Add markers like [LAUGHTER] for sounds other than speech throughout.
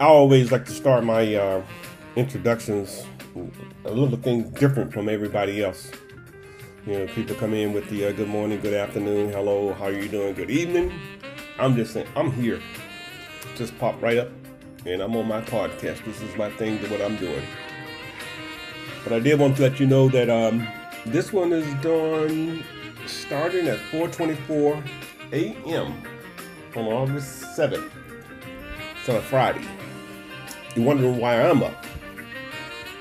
I always like to start my uh, introductions a little thing different from everybody else. You know, people come in with the uh, good morning, good afternoon, hello, how are you doing, good evening. I'm just saying, I'm here. Just pop right up, and I'm on my podcast. This is my thing, what I'm doing. But I did want to let you know that um, this one is done starting at 4:24 a.m. on August 7th. It's on a Friday. You're wondering why I'm up?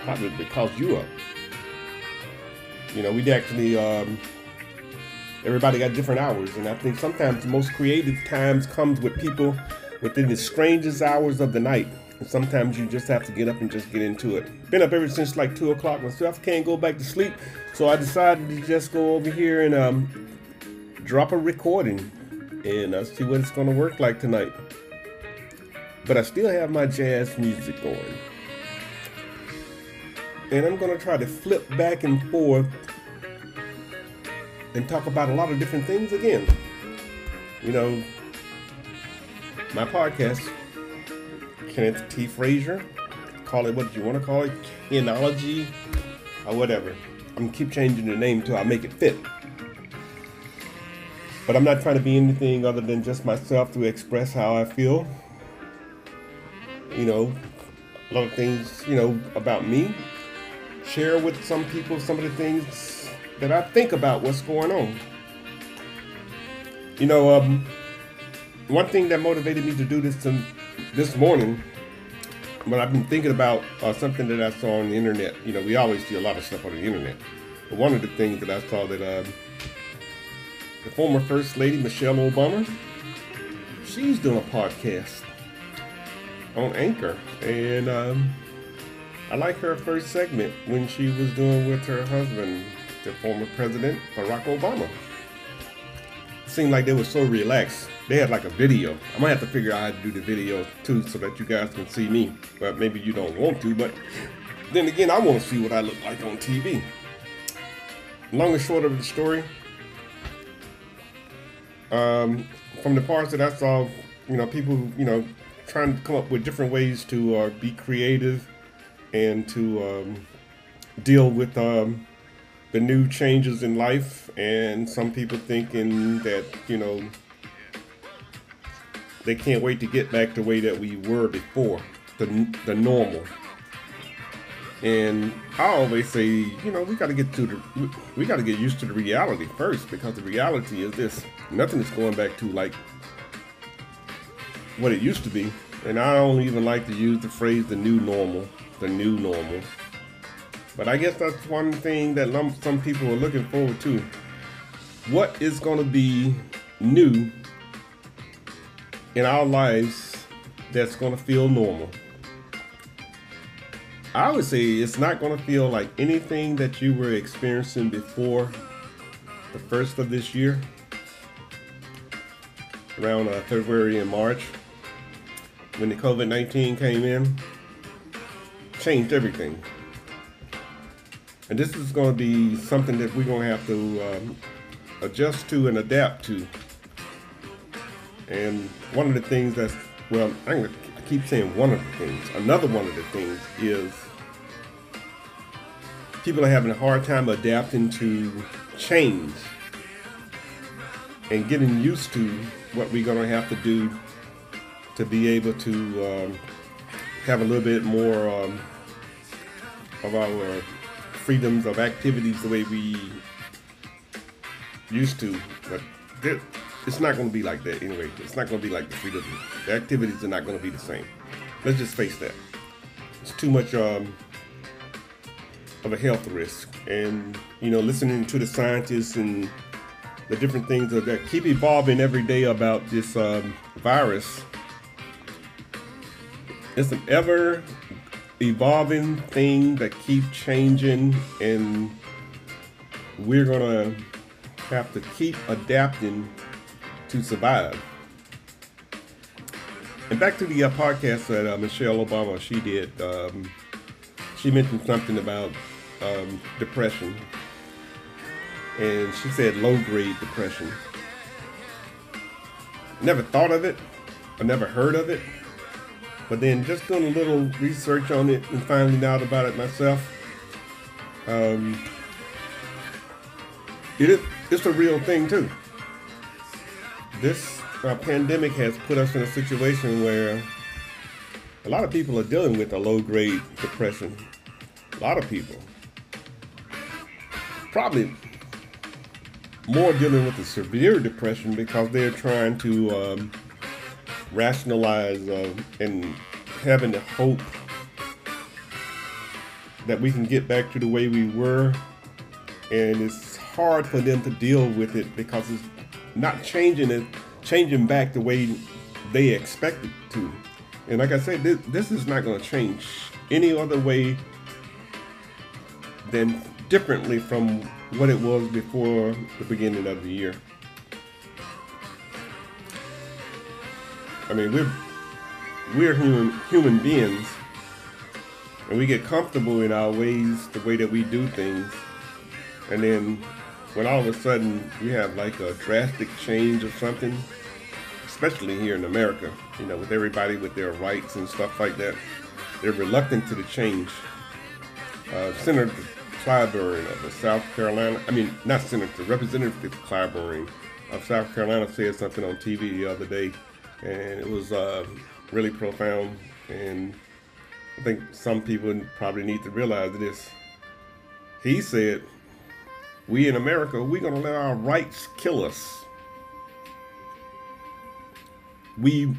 Probably because you're up. You know, we actually um, everybody got different hours, and I think sometimes the most creative times comes with people within the strangest hours of the night. And sometimes you just have to get up and just get into it. Been up ever since like two o'clock myself. Can't go back to sleep, so I decided to just go over here and um, drop a recording and uh, see what it's going to work like tonight. But I still have my jazz music going. And I'm going to try to flip back and forth and talk about a lot of different things again. You know, my podcast, Kenneth T. Frazier, call it what you want to call it, Kenology, or whatever. I'm keep changing the name till I make it fit. But I'm not trying to be anything other than just myself to express how I feel. You know, a lot of things, you know, about me. Share with some people some of the things that I think about what's going on. You know, um, one thing that motivated me to do this this morning, but I've been thinking about uh, something that I saw on the internet. You know, we always see a lot of stuff on the internet. But one of the things that I saw that uh, the former First Lady Michelle Obama, she's doing a podcast on Anchor, and um, I like her first segment when she was doing with her husband, the former President Barack Obama. It seemed like they were so relaxed. They had like a video. I might have to figure out how to do the video too, so that you guys can see me. But maybe you don't want to. But then again, I want to see what I look like on TV. Long and short of the story, um, from the parts that I saw, you know, people, you know, trying to come up with different ways to uh, be creative and to um, deal with um, the new changes in life. And some people thinking that, you know, they can't wait to get back the way that we were before, the, the normal. And I always say, you know, we got to get to the, we got to get used to the reality first because the reality is this: nothing is going back to like what it used to be. And I don't even like to use the phrase "the new normal," the new normal. But I guess that's one thing that some people are looking forward to. What is going to be new in our lives that's going to feel normal? I would say it's not going to feel like anything that you were experiencing before the first of this year, around uh, February and March, when the COVID 19 came in, changed everything. And this is going to be something that we're going to have to um, adjust to and adapt to. And one of the things that's, well, I'm going to keep saying one of the things. Another one of the things is people are having a hard time adapting to change and getting used to what we're going to have to do to be able to um, have a little bit more um, of our freedoms of activities the way we used to. But it's not going to be like that anyway. It's not going to be like the freedom. The activities are not going to be the same. Let's just face that. It's too much um, of a health risk. And, you know, listening to the scientists and the different things that keep evolving every day about this um, virus. It's an ever evolving thing that keeps changing, and we're gonna have to keep adapting to survive. And back to the uh, podcast that uh, Michelle Obama she did. Um, she mentioned something about um, depression, and she said low grade depression. Never thought of it, I never heard of it, But then just doing a little research on it and finding out about it myself, um, it is, it's a real thing too. This uh, pandemic has put us in a situation where a lot of people are dealing with a low grade depression. A lot of people. Probably more dealing with a severe depression because they're trying to um, rationalize uh, and having the hope that we can get back to the way we were. And it's hard for them to deal with it because it's not changing it, changing back the way they expected to. And like I said, this, this is not going to change any other way than differently from what it was before the beginning of the year. I mean, we're we're human human beings, and we get comfortable in our ways, the way that we do things, and then when all of a sudden you have like a drastic change of something, especially here in America, you know, with everybody with their rights and stuff like that, they're reluctant to the change. Uh, Senator Clyburn of South Carolina, I mean, not Senator, Representative Clyburn of South Carolina said something on TV the other day, and it was uh, really profound. And I think some people probably need to realize this. He said, "We in America, we're gonna let our rights kill us. We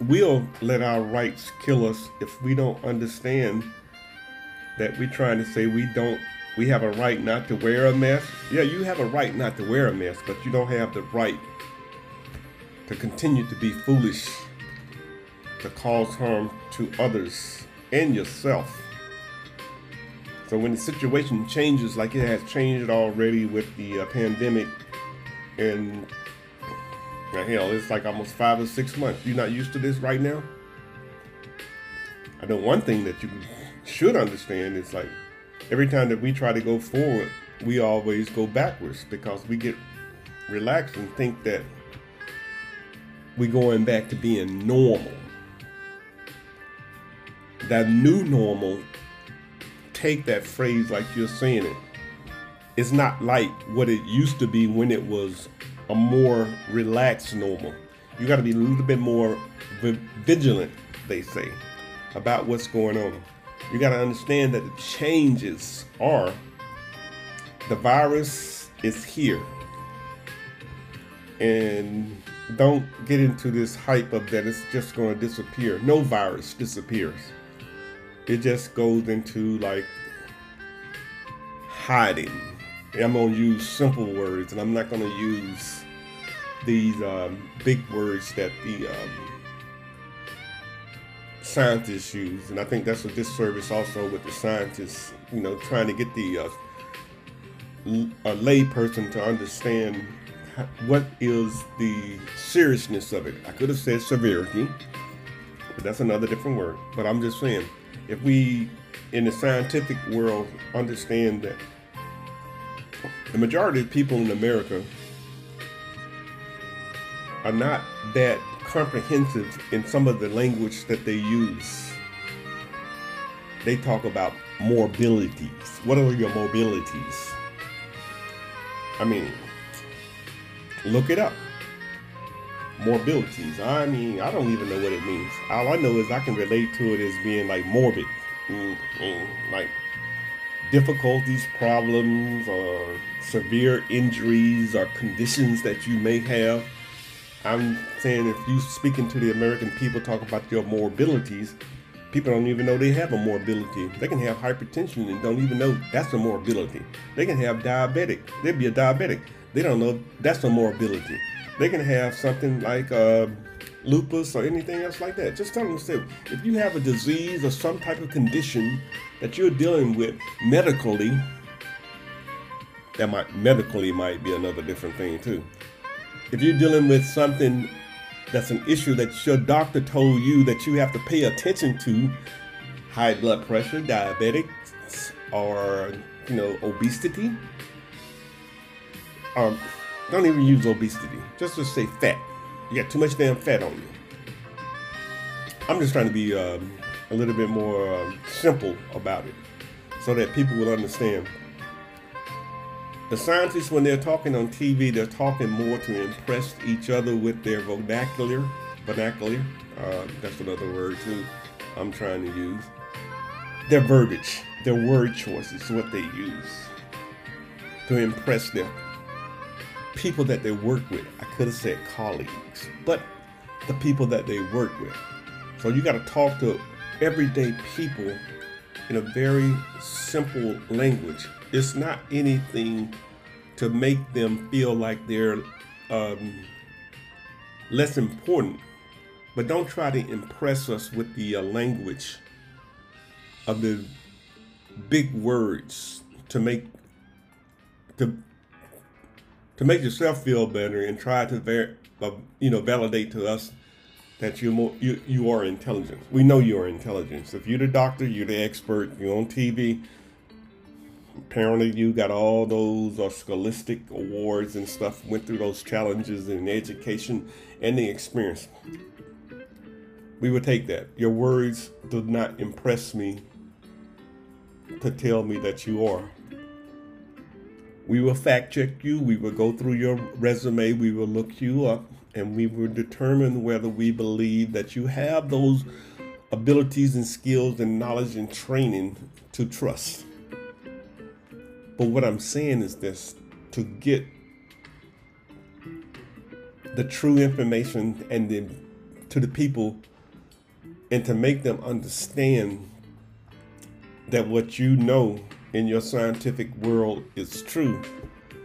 will let our rights kill us if we don't understand." that we're trying to say we don't we have a right not to wear a mask. Yeah, you have a right not to wear a mask, but you don't have the right to continue to be foolish, to cause harm to others and yourself. So when the situation changes, like it has changed already with the uh, pandemic, and now, hell, it's like almost five or six months. You're not used to this right now. I know one thing that you should understand is like every time that we try to go forward, we always go backwards because we get relaxed and think that we're going back to being normal. That new normal, take that phrase like you're saying it. It's not like what it used to be when it was a more relaxed normal. You got to be a little bit more vigilant, they say, about what's going on you got to understand that the changes are the virus is here. And don't get into this hype of that it's just going to disappear. No virus disappears. It just goes into like hiding. I'm going to use simple words and I'm not going to use these um, big words that the um, scientists use, and I think that's a disservice also with the scientists. You know, trying to get the uh, a lay person to understand what is the seriousness of it. I could have said severity, but that's another different word. But I'm just saying, if we in the scientific world understand that the majority of people in America are not that comprehensive in some of the language that they use. They talk about mobilities. What are your mobilities? I mean, look it up. Mobilities. I mean, I don't even know what it means. All I know is I can relate to it as being like morbid, mm-hmm. like difficulties, problems, or severe injuries or conditions that you may have I'm saying if you speaking to the American people, talk about your morbidities, people don't even know they have a morbidity. They can have hypertension and don't even know that's a morbidity. They can have diabetic. They'd be a diabetic. They don't know that's a morbidity. They can have something like uh, lupus or anything else like that. Just tell them, say, if you have a disease or some type of condition that you're dealing with medically, that might medically might be another different thing too if you're dealing with something that's an issue that your doctor told you that you have to pay attention to, high blood pressure, diabetics, or you know, obesity. Um, don't even use obesity. Just to say fat. You got too much damn fat on you. I'm just trying to be um, a little bit more uh, simple about it so that people will understand. The scientists, when they're talking on TV, they're talking more to impress each other with their vernacular. Vernacular, uh, that's another word too. I'm trying to use their verbiage, their word choices, is what they use to impress their people that they work with. I could have said colleagues, but the people that they work with. So you got to talk to everyday people in a very simple language. It's not anything to make them feel like they're um, less important, but don't try to impress us with the uh, language of the big words to make to to make yourself feel better and try to ver- uh, you know validate to us that you're more you, you are intelligent. We know you are intelligent. If you're the doctor, you're the expert, you're on TV. Apparently you got all those uh, scholastic awards and stuff, went through those challenges in education and the experience. We would take that. Your words do not impress me to tell me that you are. We will fact check you. We will go through your resume. We will look you up and we will determine whether we believe that you have those abilities and skills and knowledge and training to trust. But what I'm saying is this to get the true information and the, to the people and to make them understand that what you know in your scientific world is true.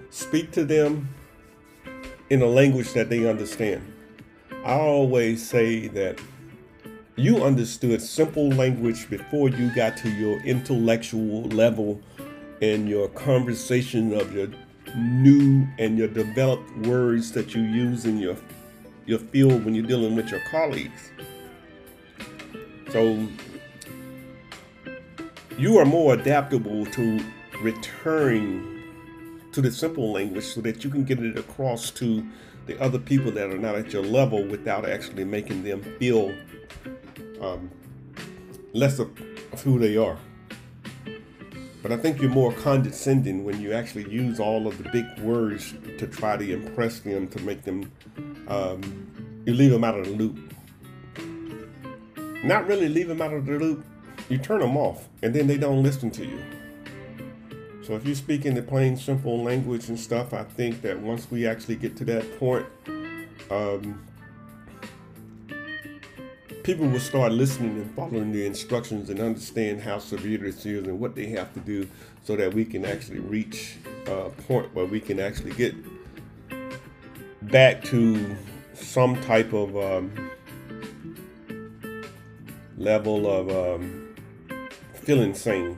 Speak to them in a language that they understand. I always say that you understood simple language before you got to your intellectual level and your conversation of your new and your developed words that you use in your your field when you're dealing with your colleagues. So you are more adaptable to return to the simple language so that you can get it across to the other people that are not at your level without actually making them feel um, less of, of who they are. But I think you're more condescending when you actually use all of the big words to try to impress them, to make them, um, you leave them out of the loop. Not really leave them out of the loop, you turn them off, and then they don't listen to you. So if you speak in the plain, simple language and stuff, I think that once we actually get to that point, um, people will start listening and following the instructions and understand how severe this is and what they have to do so that we can actually reach a point where we can actually get back to some type of um, level of um, feeling insane.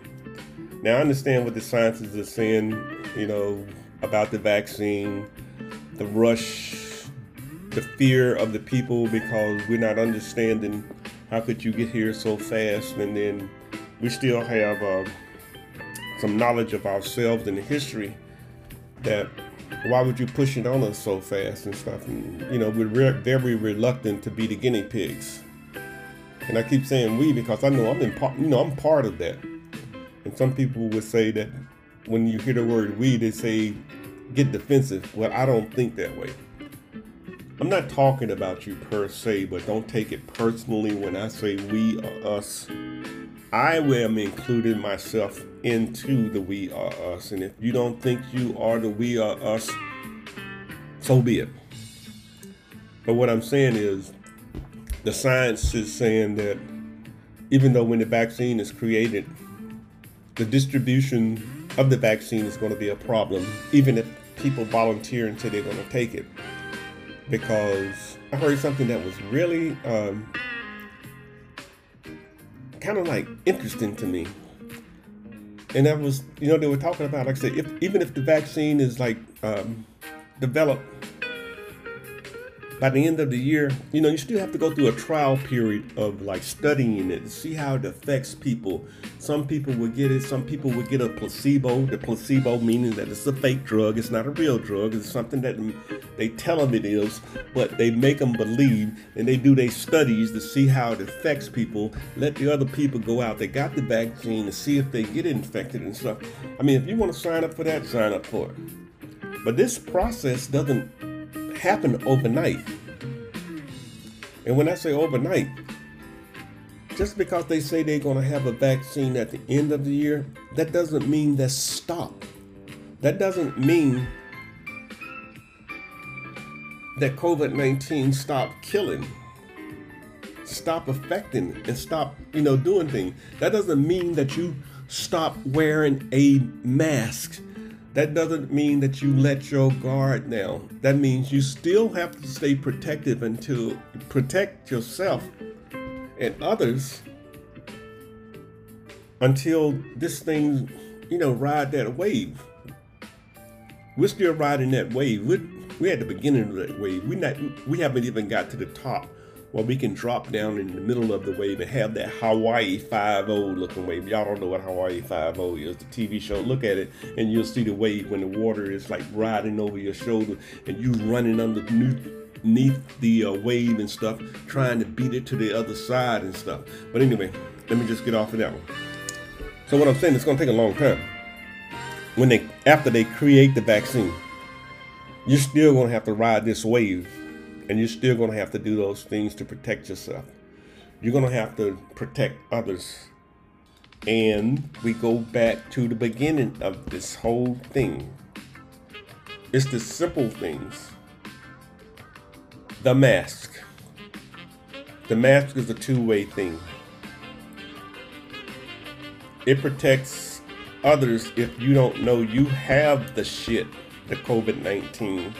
Now, I understand what the scientists are saying, you know, about the vaccine, the rush, the fear of the people because we're not understanding how could you get here so fast, and then we still have uh, some knowledge of ourselves and the history that why would you push it on us so fast and stuff? And you know, we're re- very reluctant to be the guinea pigs. And I keep saying we because I know I'm in part, you know, I'm part of that. And some people would say that when you hear the word we, they say get defensive. Well, I don't think that way. I'm not talking about you per se, but don't take it personally when I say we or us. I am including myself into the we are us. And if you don't think you are the we are us, so be it. But what I'm saying is, the science is saying that even though when the vaccine is created, the distribution of the vaccine is going to be a problem, even if people volunteer and say they're going to take it. Because I heard something that was really um, kind of like interesting to me. And that was, you know, they were talking about, like I said, if, even if the vaccine is like um, developed by the end of the year, you know, you still have to go through a trial period of like studying it, to see how it affects people. Some people will get it, some people will get a placebo. The placebo meaning that it's a fake drug, it's not a real drug, it's something that they tell them it is, but they make them believe and they do their studies to see how it affects people. Let the other people go out, they got the vaccine to see if they get infected and stuff. I mean, if you want to sign up for that, sign up for it. But this process doesn't happen overnight. And when I say overnight, just because they say they're going to have a vaccine at the end of the year, that doesn't mean that's stop. That doesn't mean that COVID 19 stop killing, stop affecting, and stop, you know, doing things. That doesn't mean that you stop wearing a mask that doesn't mean that you let your guard down. That means you still have to stay protective until protect yourself and others until this thing, you know, ride that wave. We're still riding that wave. We're, we're at the beginning of that wave. We not we haven't even got to the top where we can drop down in the middle of the wave and have that Hawaii 5 looking wave. Y'all don't know what Hawaii 5 is, the TV show. Look at it and you'll see the wave when the water is like riding over your shoulder and you running underneath the uh, wave and stuff, trying to beat it to the other side and stuff. But anyway, let me just get off of that one. So what I'm saying, is, it's gonna take a long time. When they after they create the vaccine, you're still gonna have to ride this wave and you're still going to have to do those things to protect yourself. You're going to have to protect others. And we go back to the beginning of this whole thing. It's the simple things. The mask. The mask is a two way thing. It protects others if you don't know you have the shit, the COVID 19,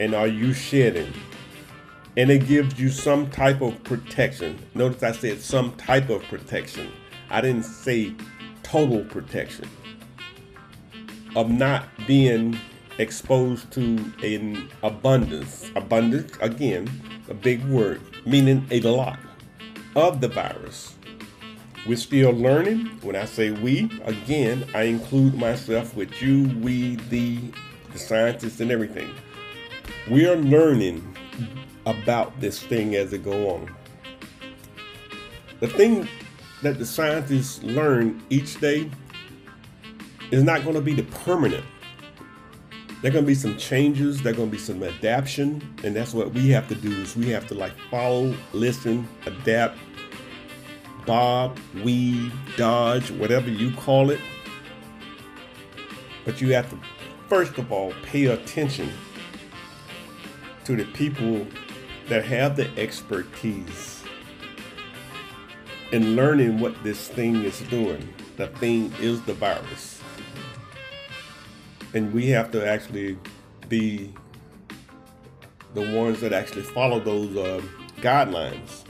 and are you shedding? And it gives you some type of protection. Notice I said some type of protection. I didn't say total protection of not being exposed to an abundance. Abundance, again, a big word, meaning a lot of the virus. We're still learning. When I say we, again, I include myself with you, we, the, the scientists, and everything. We are learning about this thing as it go on. The thing that the scientists learn each day is not going to be the permanent. There are going to be some changes. There are going to be some adaptation, and that's what we have to do. Is we have to like follow, listen, adapt, bob, weave, dodge, whatever you call it. But you have to, first of all, pay attention to the people that have the expertise in learning what this thing is doing. The thing is the virus. And we have to actually be the ones that actually follow those uh, guidelines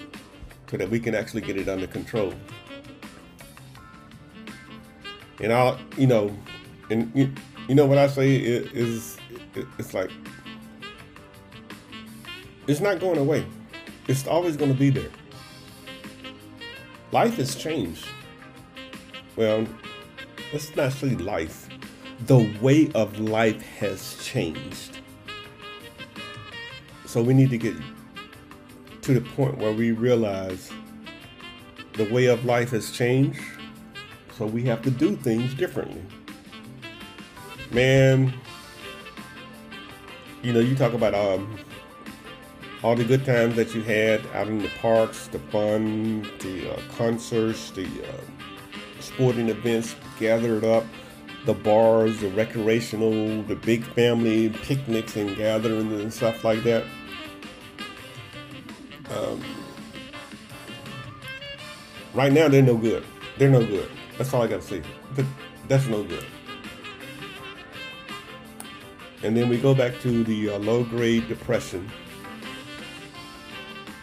so that we can actually get it under control. And I'll, you know, and you, you know what I say is, it's like it's not going away. It's always going to be there. Life has changed. Well, let's not say life. The way of life has changed. So we need to get to the point where we realize the way of life has changed. So we have to do things differently. Man, you know, you talk about um, all the good times that you had out in the parks, the fun, the uh, concerts, the uh, sporting events gathered up, the bars, the recreational, the big family picnics and gatherings and stuff like that. Um, right now, they're no good. They're no good. That's all I got to say. That's no good. And then we go back to the uh, low grade depression.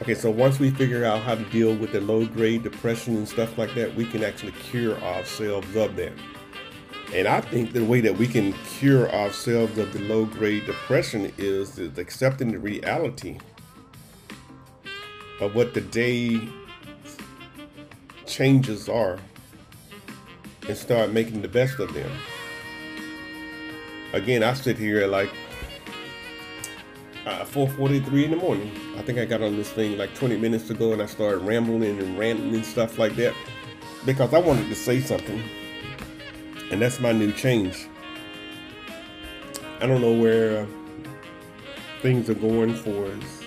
Okay, so once we figure out how to deal with the low grade depression and stuff like that, we can actually cure ourselves of that. And I think the way that we can cure ourselves of the low grade depression is, accepting the reality of what the day changes are and start making the best of them. Again, I sit here like uh, 4:43 in the morning. I think I got on this thing like 20 minutes ago, and I started rambling and ranting and stuff like that because I wanted to say something, and that's my new change. I don't know where things are going for us.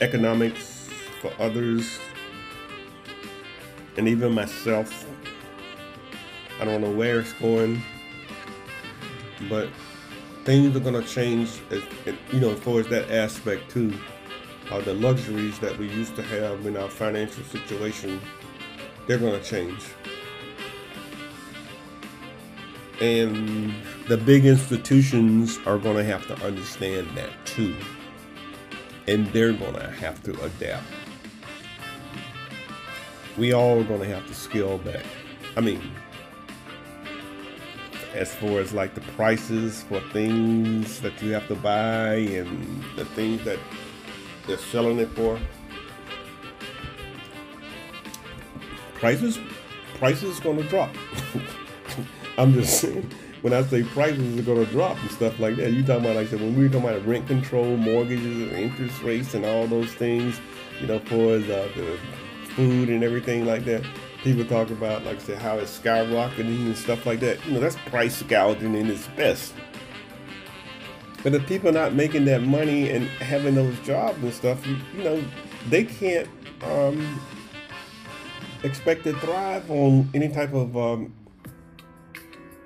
Economics for others, and even myself. I don't know where it's going, but things are going to change, as, you know, as far as that aspect too. Uh, the luxuries that we used to have in our financial situation, they're going to change. And the big institutions are going to have to understand that too. And they're going to have to adapt. We all are going to have to scale back. I mean, as far as like the prices for things that you have to buy and the things that they're selling it for. Prices, prices going to drop. [LAUGHS] I'm just saying. When I say prices are going to drop and stuff like that, you talking about like I said when we were talking about rent control, mortgages, and interest rates, and all those things. You know, for uh, the food and everything like that people talk about, like I said, how it's skyrocketing and stuff like that. You know, that's price gouging in its best. But if people are not making that money and having those jobs and stuff, you, you know, they can't um, expect to thrive on any type of um,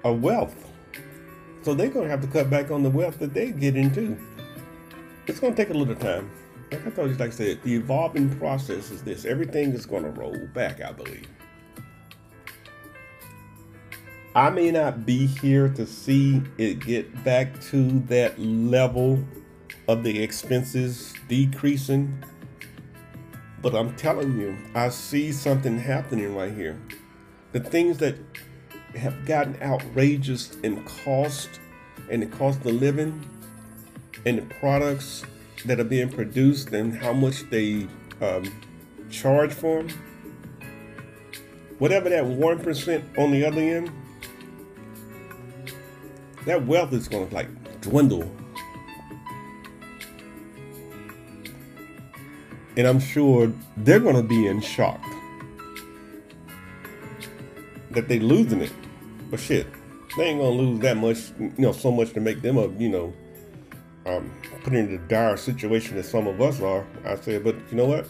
a wealth. So they're going to have to cut back on the wealth that they get into. It's going to take a little time. Like I told you, like I said, the evolving process is this. Everything is going to roll back, I believe. I may not be here to see it get back to that level of the expenses decreasing, but I'm telling you, I see something happening right here. The things that have gotten outrageous in cost and the cost of living and the products that are being produced and how much they um, charge for them. Whatever that 1% on the other end, that wealth is going to like dwindle. And I'm sure they're going to be in shock that they losing it. But shit, they ain't gonna lose that much, you know, so much to make them a, you know, um, put in the dire situation that some of us are. I said, but you know what?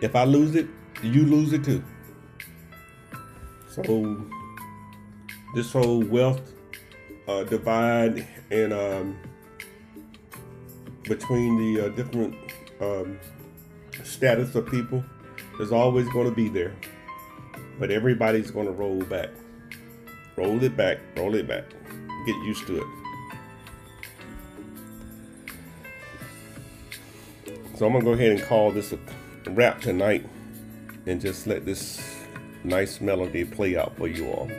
If I lose it, you lose it too. So this whole wealth uh, divide and um, between the uh, different um, status of people is always going to be there. But everybody's going to roll back. Roll it back, roll it back. Get used to it. So I'm going to go ahead and call this a wrap tonight and just let this nice melody play out for you all.